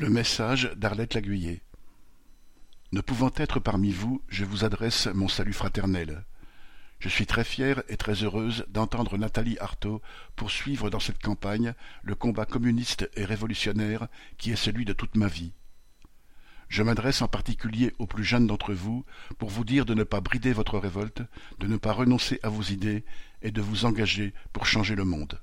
Le message d'Arlette Laguiller. Ne pouvant être parmi vous, je vous adresse mon salut fraternel. Je suis très fière et très heureuse d'entendre Nathalie Artaud poursuivre dans cette campagne le combat communiste et révolutionnaire qui est celui de toute ma vie. Je m'adresse en particulier aux plus jeunes d'entre vous pour vous dire de ne pas brider votre révolte, de ne pas renoncer à vos idées et de vous engager pour changer le monde.